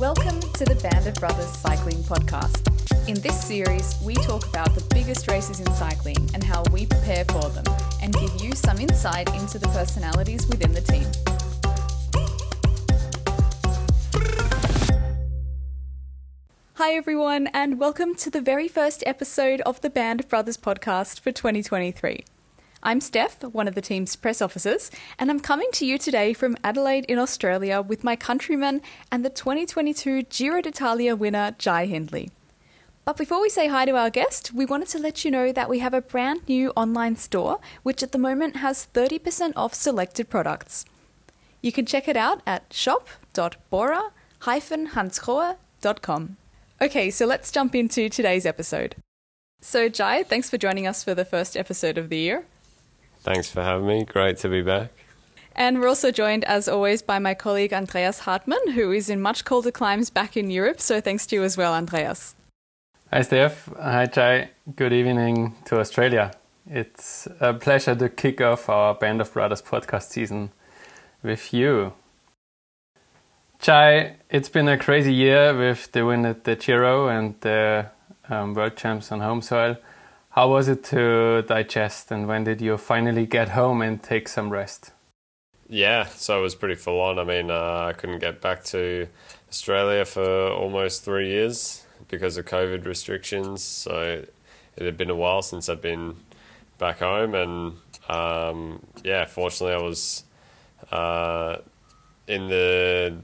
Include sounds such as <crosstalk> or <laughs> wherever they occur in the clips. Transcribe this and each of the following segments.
Welcome to the Band of Brothers Cycling Podcast. In this series, we talk about the biggest races in cycling and how we prepare for them, and give you some insight into the personalities within the team. Hi, everyone, and welcome to the very first episode of the Band of Brothers podcast for 2023. I'm Steph, one of the team's press officers, and I'm coming to you today from Adelaide in Australia with my countryman and the 2022 Giro d'Italia winner, Jai Hindley. But before we say hi to our guest, we wanted to let you know that we have a brand new online store, which at the moment has 30% off selected products. You can check it out at shop.bora-hansgrohe.com. Okay, so let's jump into today's episode. So, Jai, thanks for joining us for the first episode of the year. Thanks for having me. Great to be back. And we're also joined, as always, by my colleague Andreas Hartmann, who is in much colder climes back in Europe. So thanks to you as well, Andreas. Hi, Steph. Hi, Jai. Good evening to Australia. It's a pleasure to kick off our Band of Brothers podcast season with you. Jai, it's been a crazy year with the win at the Giro and the um, World Champs on home soil. How was it to digest, and when did you finally get home and take some rest? Yeah, so it was pretty full on. I mean, uh, I couldn't get back to Australia for almost three years because of COVID restrictions. So it had been a while since I'd been back home, and um, yeah, fortunately, I was uh, in the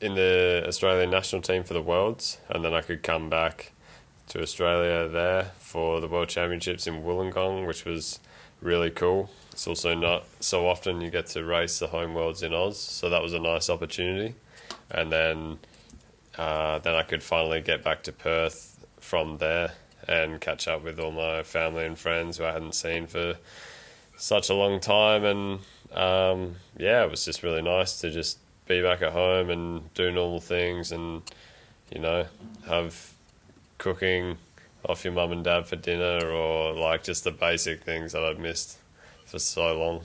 in the Australian national team for the Worlds, and then I could come back to Australia there for the World Championships in Wollongong, which was really cool. It's also not so often you get to race the home worlds in Oz, so that was a nice opportunity. And then, uh, then I could finally get back to Perth from there and catch up with all my family and friends who I hadn't seen for such a long time. And um, yeah, it was just really nice to just be back at home and do normal things and you know have cooking off your mum and dad for dinner or like just the basic things that I've missed for so long.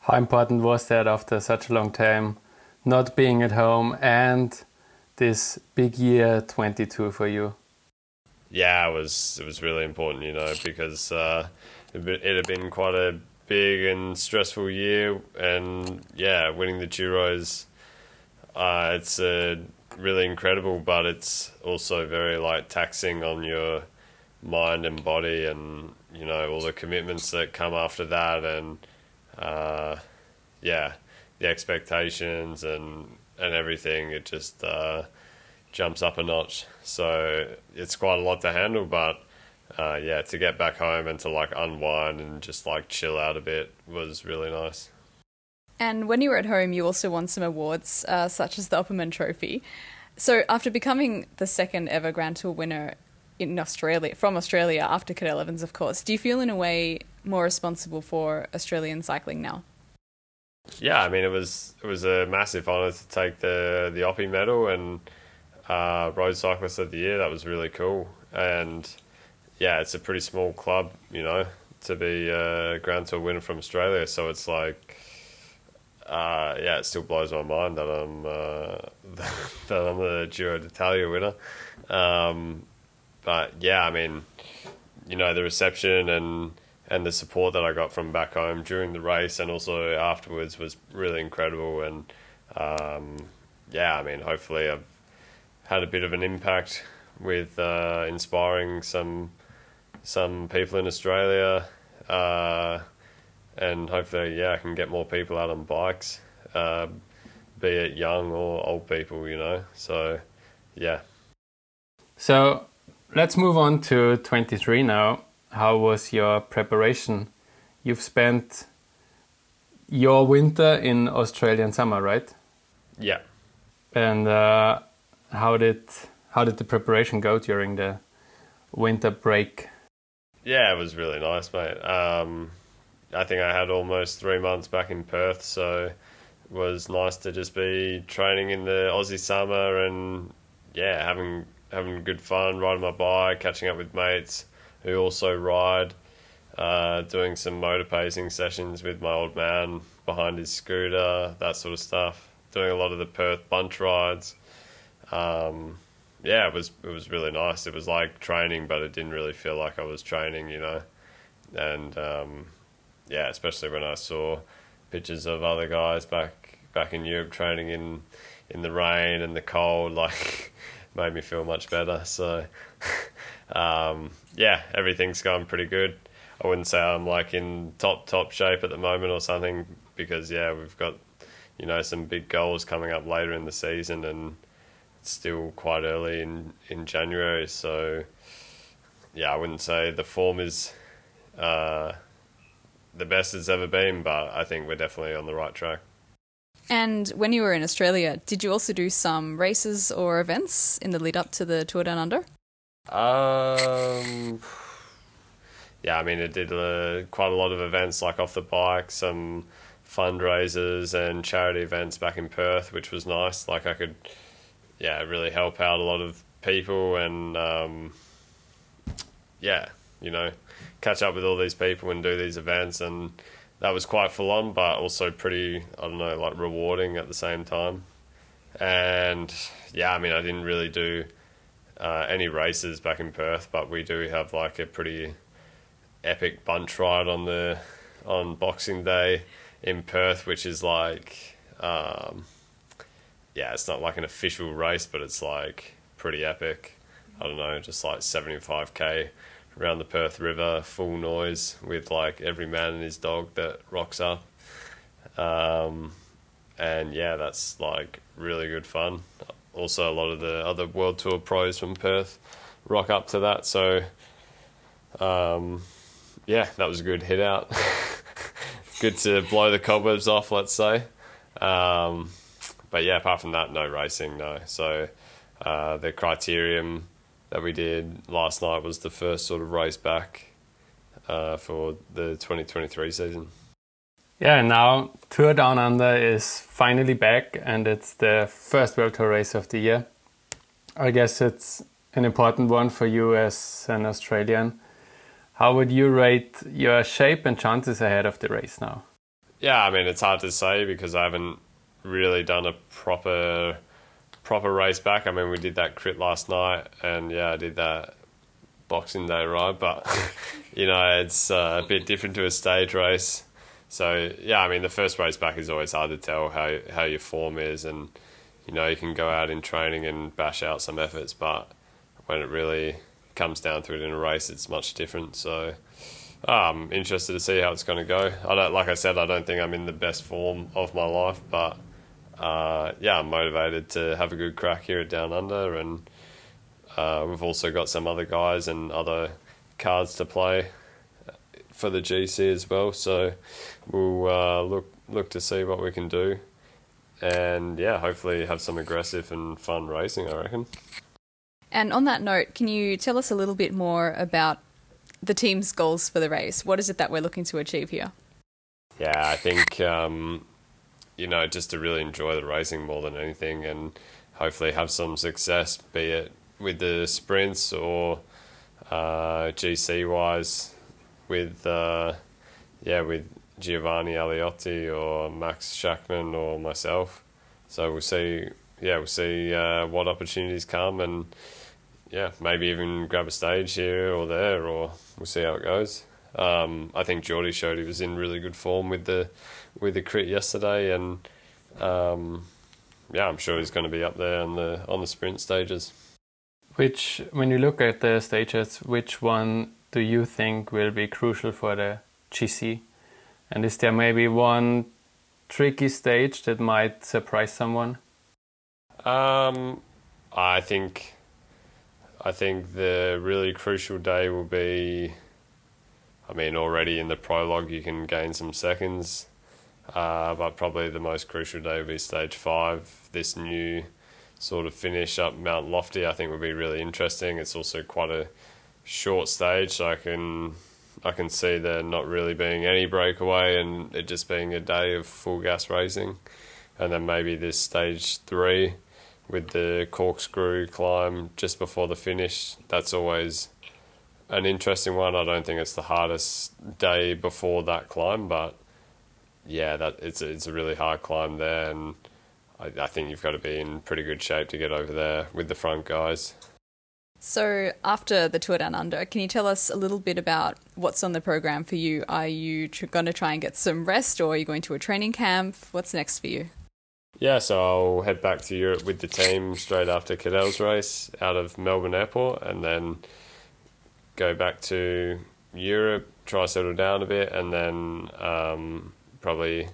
How important was that after such a long time not being at home and this big year 22 for you? Yeah, it was it was really important, you know, because uh, it had been quite a big and stressful year, and yeah, winning the Giros uh, it's uh, really incredible, but it's also very like taxing on your mind and body, and you know all the commitments that come after that, and uh, yeah, the expectations and and everything. It just uh, jumps up a notch. So it's quite a lot to handle, but uh, yeah, to get back home and to like unwind and just like chill out a bit was really nice. And when you were at home, you also won some awards, uh, such as the Opperman Trophy. So, after becoming the second ever Grand Tour winner in Australia, from Australia after Cadel Evans, of course, do you feel in a way more responsible for Australian cycling now? Yeah, I mean it was it was a massive honour to take the the Oppie medal and uh, Road Cyclist of the Year. That was really cool, and yeah, it's a pretty small club, you know, to be a Grand Tour winner from Australia. So it's like uh, yeah, it still blows my mind that I'm uh, <laughs> that I'm the Giro d'Italia winner. Um, but yeah, I mean, you know, the reception and and the support that I got from back home during the race and also afterwards was really incredible. And um, yeah, I mean, hopefully I've had a bit of an impact with uh, inspiring some some people in Australia. And hopefully, yeah, I can get more people out on bikes, uh, be it young or old people, you know. So, yeah. So let's move on to 23 now. How was your preparation? You've spent your winter in Australian summer, right? Yeah. And uh, how did how did the preparation go during the winter break? Yeah, it was really nice, mate. Um, I think I had almost three months back in Perth, so it was nice to just be training in the Aussie summer and yeah, having having good fun, riding my bike, catching up with mates who also ride, uh, doing some motor pacing sessions with my old man behind his scooter, that sort of stuff. Doing a lot of the Perth bunch rides. um, yeah, it was it was really nice. It was like training, but it didn't really feel like I was training, you know. And um, yeah, especially when I saw pictures of other guys back back in Europe training in in the rain and the cold, like <laughs> made me feel much better. So <laughs> um, yeah, everything's going pretty good. I wouldn't say I'm like in top top shape at the moment or something because yeah, we've got you know some big goals coming up later in the season and it's still quite early in in January. So yeah, I wouldn't say the form is uh, the best it's ever been, but I think we're definitely on the right track. And when you were in Australia, did you also do some races or events in the lead up to the Tour Down Under? Um, yeah, I mean, I did uh, quite a lot of events like off the bike, some fundraisers and charity events back in Perth, which was nice. Like I could, yeah, really help out a lot of people and, um, yeah, you know, catch up with all these people and do these events and that was quite full on, but also pretty, I don't know, like rewarding at the same time. And yeah, I mean, I didn't really do uh, any races back in Perth, but we do have like a pretty epic bunch ride on the on Boxing Day in Perth, which is like, um, yeah, it's not like an official race, but it's like pretty epic. I don't know, just like seventy five k around the Perth River, full noise with like every man and his dog that rocks up. Um, and yeah, that's like really good fun. Also, a lot of the other World Tour pros from Perth rock up to that. So, um, yeah, that was a good hit out. <laughs> good to blow the cobwebs off, let's say. Um, but yeah, apart from that, no racing, no. So, uh, the criterium that we did last night was the first sort of race back uh, for the 2023 season. Yeah, and now Tour Down Under is finally back and it's the first World Tour race of the year. I guess it's an important one for you as an Australian. How would you rate your shape and chances ahead of the race now? Yeah, I mean, it's hard to say because I haven't really done a proper proper race back. I mean, we did that crit last night, and yeah, I did that Boxing Day ride, but <laughs> you know, it's uh, a bit different to a stage race. So yeah, I mean, the first race back is always hard to tell how how your form is, and you know, you can go out in training and bash out some efforts, but when it really comes down to it in a race, it's much different. So. I'm interested to see how it's going to go. I don't, like I said, I don't think I'm in the best form of my life, but uh, yeah, I'm motivated to have a good crack here at Down Under, and uh, we've also got some other guys and other cards to play for the GC as well. So we'll uh, look look to see what we can do, and yeah, hopefully have some aggressive and fun racing. I reckon. And on that note, can you tell us a little bit more about the team's goals for the race? What is it that we're looking to achieve here? Yeah, I think um, you know, just to really enjoy the racing more than anything and hopefully have some success, be it with the sprints or uh, GC wise with, uh, yeah, with Giovanni Aleotti or Max Schachmann or myself. So we'll see, yeah, we'll see uh, what opportunities come and, yeah, maybe even grab a stage here or there, or we'll see how it goes. Um, I think Jordi showed he was in really good form with the with the crit yesterday, and um, yeah, I'm sure he's going to be up there on the on the sprint stages. Which, when you look at the stages, which one do you think will be crucial for the GC? And is there maybe one tricky stage that might surprise someone? Um, I think, I think the really crucial day will be. I mean, already in the prologue, you can gain some seconds. Uh, but probably the most crucial day will be stage five. This new sort of finish up Mount Lofty, I think, will be really interesting. It's also quite a short stage, so I can I can see there not really being any breakaway and it just being a day of full gas racing, and then maybe this stage three with the corkscrew climb just before the finish. That's always an interesting one. I don't think it's the hardest day before that climb, but yeah, that it's a, it's a really hard climb there, and I, I think you've got to be in pretty good shape to get over there with the front guys. So, after the Tour Down Under, can you tell us a little bit about what's on the program for you? Are you tr- going to try and get some rest, or are you going to a training camp? What's next for you? Yeah, so I'll head back to Europe with the team straight after Cadel's race out of Melbourne Airport, and then go back to Europe, try to settle down a bit, and then um, probably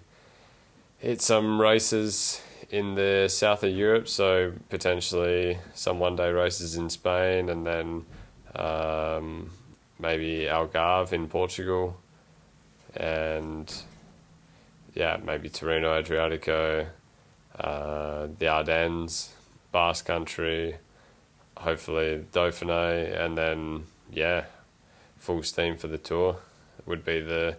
hit some races in the south of Europe, so potentially some one day races in Spain and then um, maybe Algarve in Portugal and yeah, maybe Tirreno-Adriatico, uh, the Ardennes, Basque Country, hopefully Dauphiné, and then yeah, full steam for the tour would be the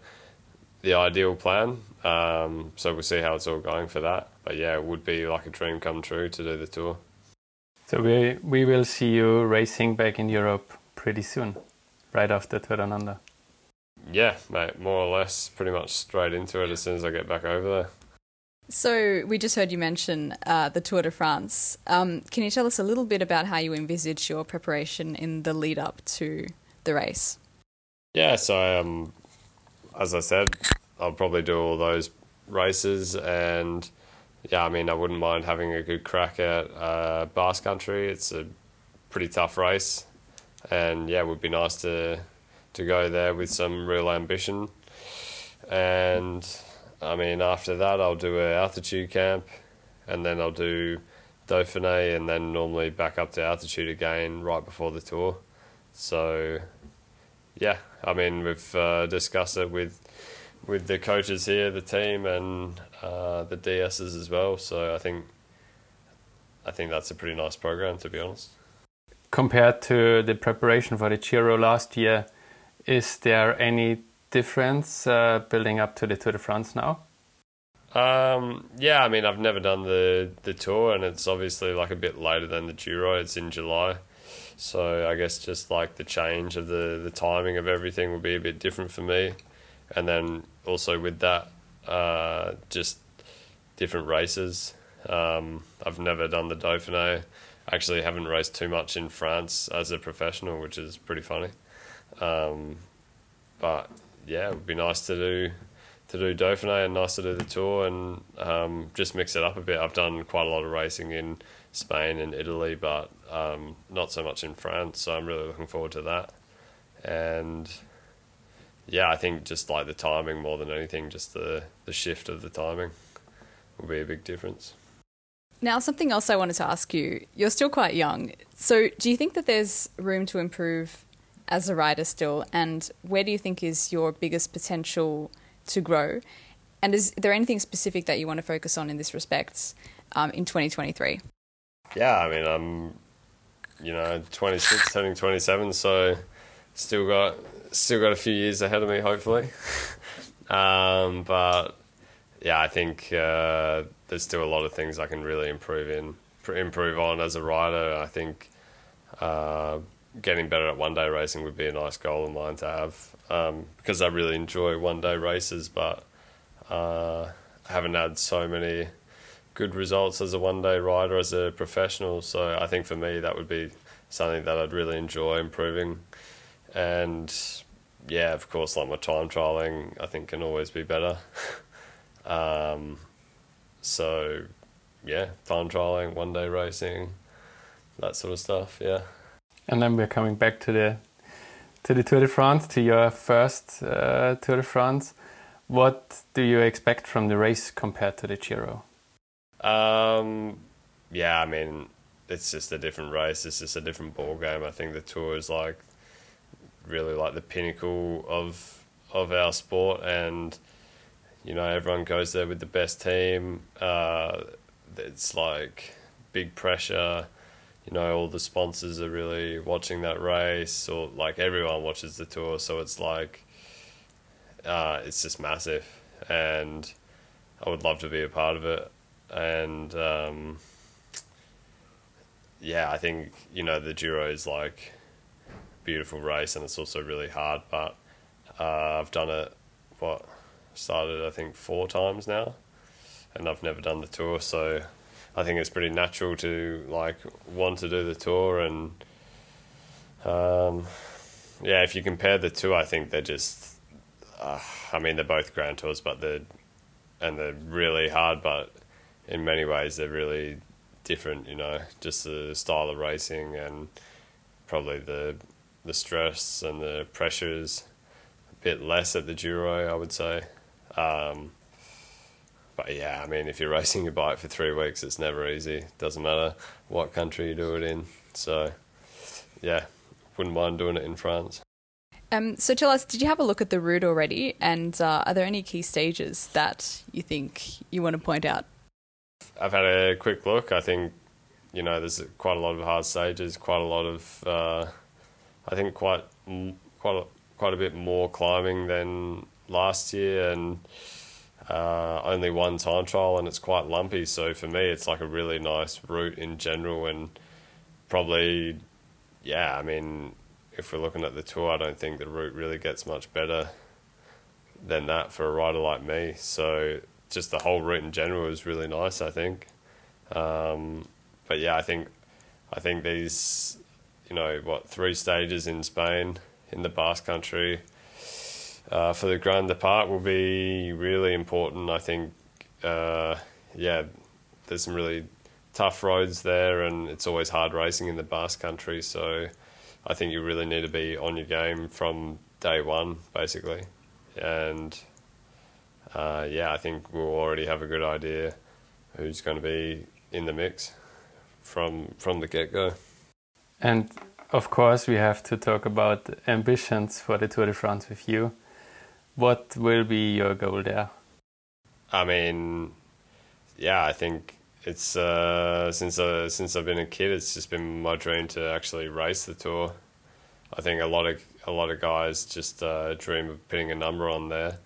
the ideal plan. Um, so we'll see how it's all going for that. But yeah, it would be like a dream come true to do the tour. So we we will see you racing back in Europe pretty soon, right after Tour Down Under. Yeah, mate, more or less, pretty much straight into it as soon as I get back over there. So, we just heard you mention uh, the Tour de France. Um, can you tell us a little bit about how you envisage your preparation in the lead up to the race? Yeah, so um, as I said, I'll probably do all those races, and yeah, I mean, I wouldn't mind having a good crack at uh, Basque Country. It's a pretty tough race, and yeah, it would be nice to to go there with some real ambition. And I mean, after that, I'll do an altitude camp, and then I'll do Dauphiné, and then normally back up to altitude again right before the tour. So, yeah, I mean, we've uh, discussed it with with the coaches here, the team, and uh, the DSs as well. So I think I think that's a pretty nice program, to be honest. Compared to the preparation for the Giro last year, is there any difference uh, building up to the Tour de France now? Um, yeah, I mean, I've never done the the tour, and it's obviously like a bit later than the Giro. It's in July, so I guess just like the change of the the timing of everything will be a bit different for me, and then also with that, uh, just different races. Um, I've never done the Dauphiné. Actually, haven't raced too much in France as a professional, which is pretty funny. Um, but yeah, it would be nice to do to do Dauphiné and nice to do the tour and um, just mix it up a bit. I've done quite a lot of racing in Spain and Italy, but um, not so much in France. So I'm really looking forward to that. And yeah, I think just like the timing more than anything, just the the shift of the timing will be a big difference. Now, something else I wanted to ask you. You're still quite young. So, do you think that there's room to improve as a rider still? And where do you think is your biggest potential to grow? And is there anything specific that you want to focus on in this respect um, in 2023? Yeah, I mean, I'm, you know, 26, turning 27, so still got still got a few years ahead of me, hopefully. <laughs> um, but yeah, I think uh, there's still a lot of things I can really improve in, improve on as a rider. I think uh, getting better at one day racing would be a nice goal of mine to have um, because I really enjoy one day races, but uh, I haven't had so many good results as a one day rider as a professional. So I think for me that would be something that I'd really enjoy improving. And yeah, of course, like my time trialing, I think can always be better. <laughs> um, so yeah, time trialing, one day racing, that sort of stuff. Yeah. And then we're coming back to the to the Tour de France, to your first uh, Tour de France. What do you expect from the race compared to the Giro? Um, yeah, I mean, it's just a different race. It's just a different ball game. I think the Tour is like really like the pinnacle of of our sport, and you know everyone goes there with the best team. Uh, it's like big pressure. You know all the sponsors are really watching that race or like everyone watches the tour. So it's like uh, it's just massive and I would love to be a part of it. And um, yeah I think you know the Giro is like beautiful race and it's also really hard but uh, I've done it what started I think four times now and I've never done the tour so I think it's pretty natural to like want to do the tour and um, yeah, if you compare the two, I think they're just. Uh, I mean, they're both Grand Tours, but they're and they're really hard, but in many ways they're really different. You know, just the style of racing and probably the the stress and the pressures a bit less at the Giro, I would say. Um, but yeah, I mean, if you're racing your bike for three weeks, it's never easy. Doesn't matter what country you do it in. So, yeah, wouldn't mind doing it in France. Um, so tell us, did you have a look at the route already? And uh, are there any key stages that you think you want to point out? I've had a quick look. I think, you know, there's quite a lot of hard stages, quite a lot of, uh, I think quite quite a, quite a bit more climbing than last year, and uh, only one time trial, and it's quite lumpy. So for me, it's like a really nice route in general, and probably yeah, I mean, if we're looking at the tour, I don't think the route really gets much better than that for a rider like me. So just the whole route in general is really nice, I think. Um, but yeah, I think I think these, you know, what three stages in Spain in the Basque Country uh, for the Grand Depart will be really important. I think, uh, yeah, there's some really tough roads there, and it's always hard racing in the Basque Country. So I think you really need to be on your game from day one, basically. And uh, yeah, I think we'll already have a good idea who's going to be in the mix from from the get go. And of course, we have to talk about ambitions for the Tour de France with you. What will be your goal there? I mean, yeah, I think it's uh, since uh, since I've been a kid, it's just been my dream to actually race the tour. I think a lot of a lot of guys just uh, dream of putting a number on there.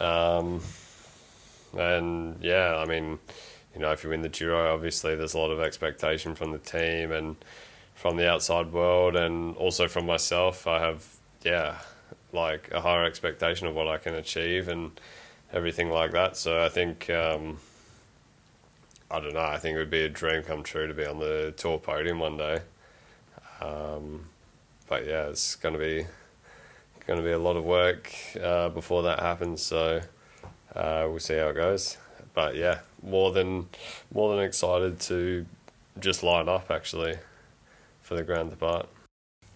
Um, and yeah, I mean, you know, if you win the Giro, obviously there's a lot of expectation from the team and from the outside world, and also from myself. I have yeah, like a higher expectation of what I can achieve and everything like that. So I think. Um, I don't know. I think it would be a dream come true to be on the tour podium one day. Um, but yeah, it's going to be going to be a lot of work uh, before that happens. So uh, we'll see how it goes. But yeah, more than more than excited to just line up actually for the Grand Depart.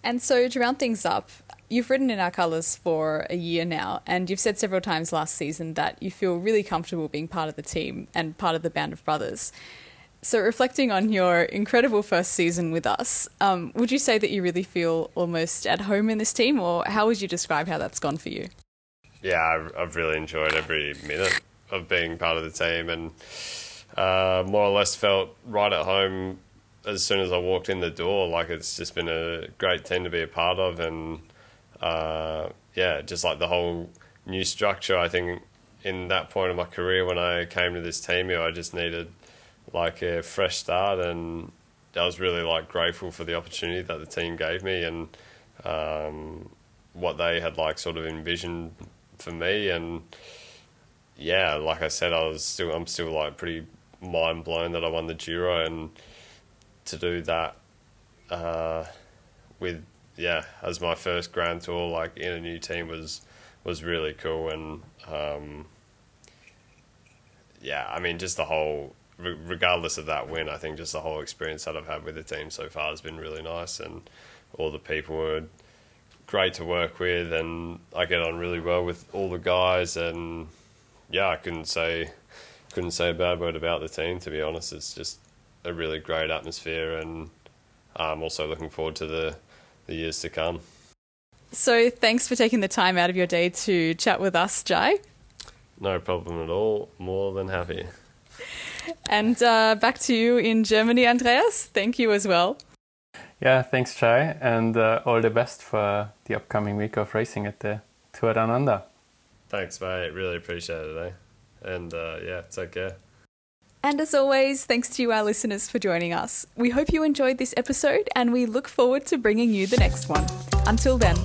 And so to round things up, You've ridden in our colours for a year now, and you've said several times last season that you feel really comfortable being part of the team and part of the band of brothers. So, reflecting on your incredible first season with us, um, would you say that you really feel almost at home in this team, or how would you describe how that's gone for you? Yeah, I've, I've really enjoyed every minute of being part of the team, and uh, more or less felt right at home as soon as I walked in the door. Like it's just been a great team to be a part of, and uh, yeah, just like the whole new structure. I think in that point of my career when I came to this team here, I just needed like a fresh start, and I was really like grateful for the opportunity that the team gave me and um, what they had like sort of envisioned for me. And yeah, like I said, I was still I'm still like pretty mind blown that I won the Giro and to do that uh, with yeah, as my first Grand Tour, like in a new team was was really cool, and um, yeah, I mean, just the whole, regardless of that win, I think just the whole experience that I've had with the team so far has been really nice, and all the people were great to work with, and I get on really well with all the guys, and yeah, I couldn't say couldn't say a bad word about the team. To be honest, it's just a really great atmosphere, and I'm also looking forward to the the years to come. So, thanks for taking the time out of your day to chat with us, Jai. No problem at all. More than happy. And uh, back to you in Germany, Andreas. Thank you as well. Yeah, thanks, Jai, and uh, all the best for the upcoming week of racing at the Tour Down Under. Thanks, mate. Really appreciate it, eh? And uh, yeah, take care. And as always, thanks to you, our listeners, for joining us. We hope you enjoyed this episode and we look forward to bringing you the next one. Until then.